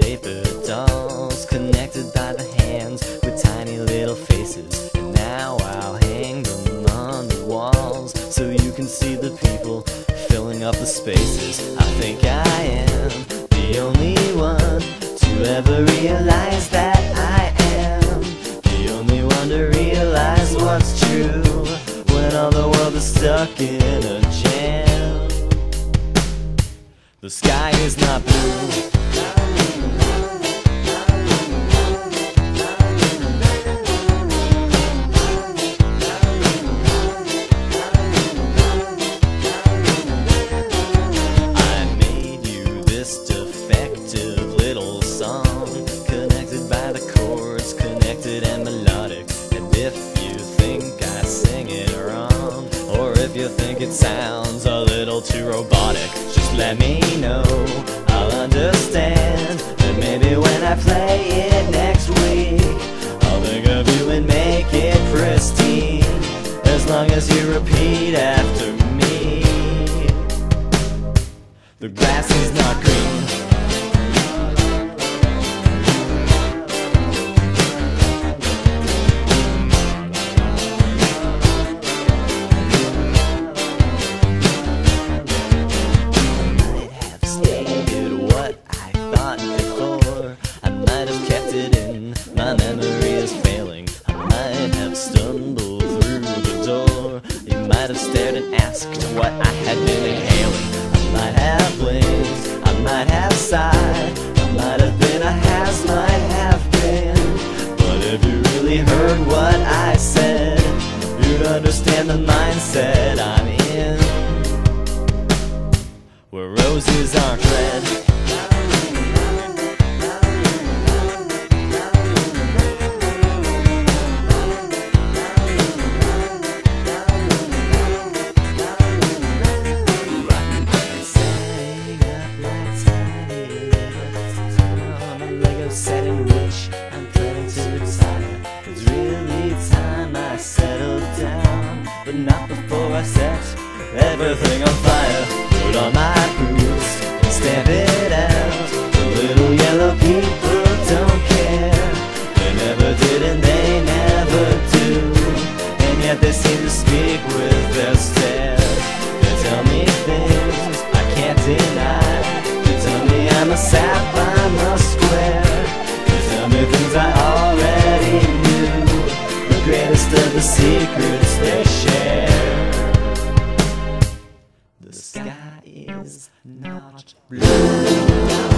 paper dolls connected by the hands with tiny little faces. And now I'll hang them on the walls so you can see the people filling up the spaces. I think I am the only one to ever realize that I am the only one to realize what's true when all the world is stuck in a jam. The sky is not blue. You think it sounds a little too robotic, just let me know. I'll understand. And maybe when I play it next week, I'll think of you and make it pristine. As long as you repeat after me. The grass is not green. Stared and asked what I had been inhaling. I might have blinked. I might have sighed. I might have been a has, I'm planning to retire. It's really time I settled down, but not before I set everything on fire. Put on my boots and stamp it out. The little yellow people secrets they share. The sky is not blue.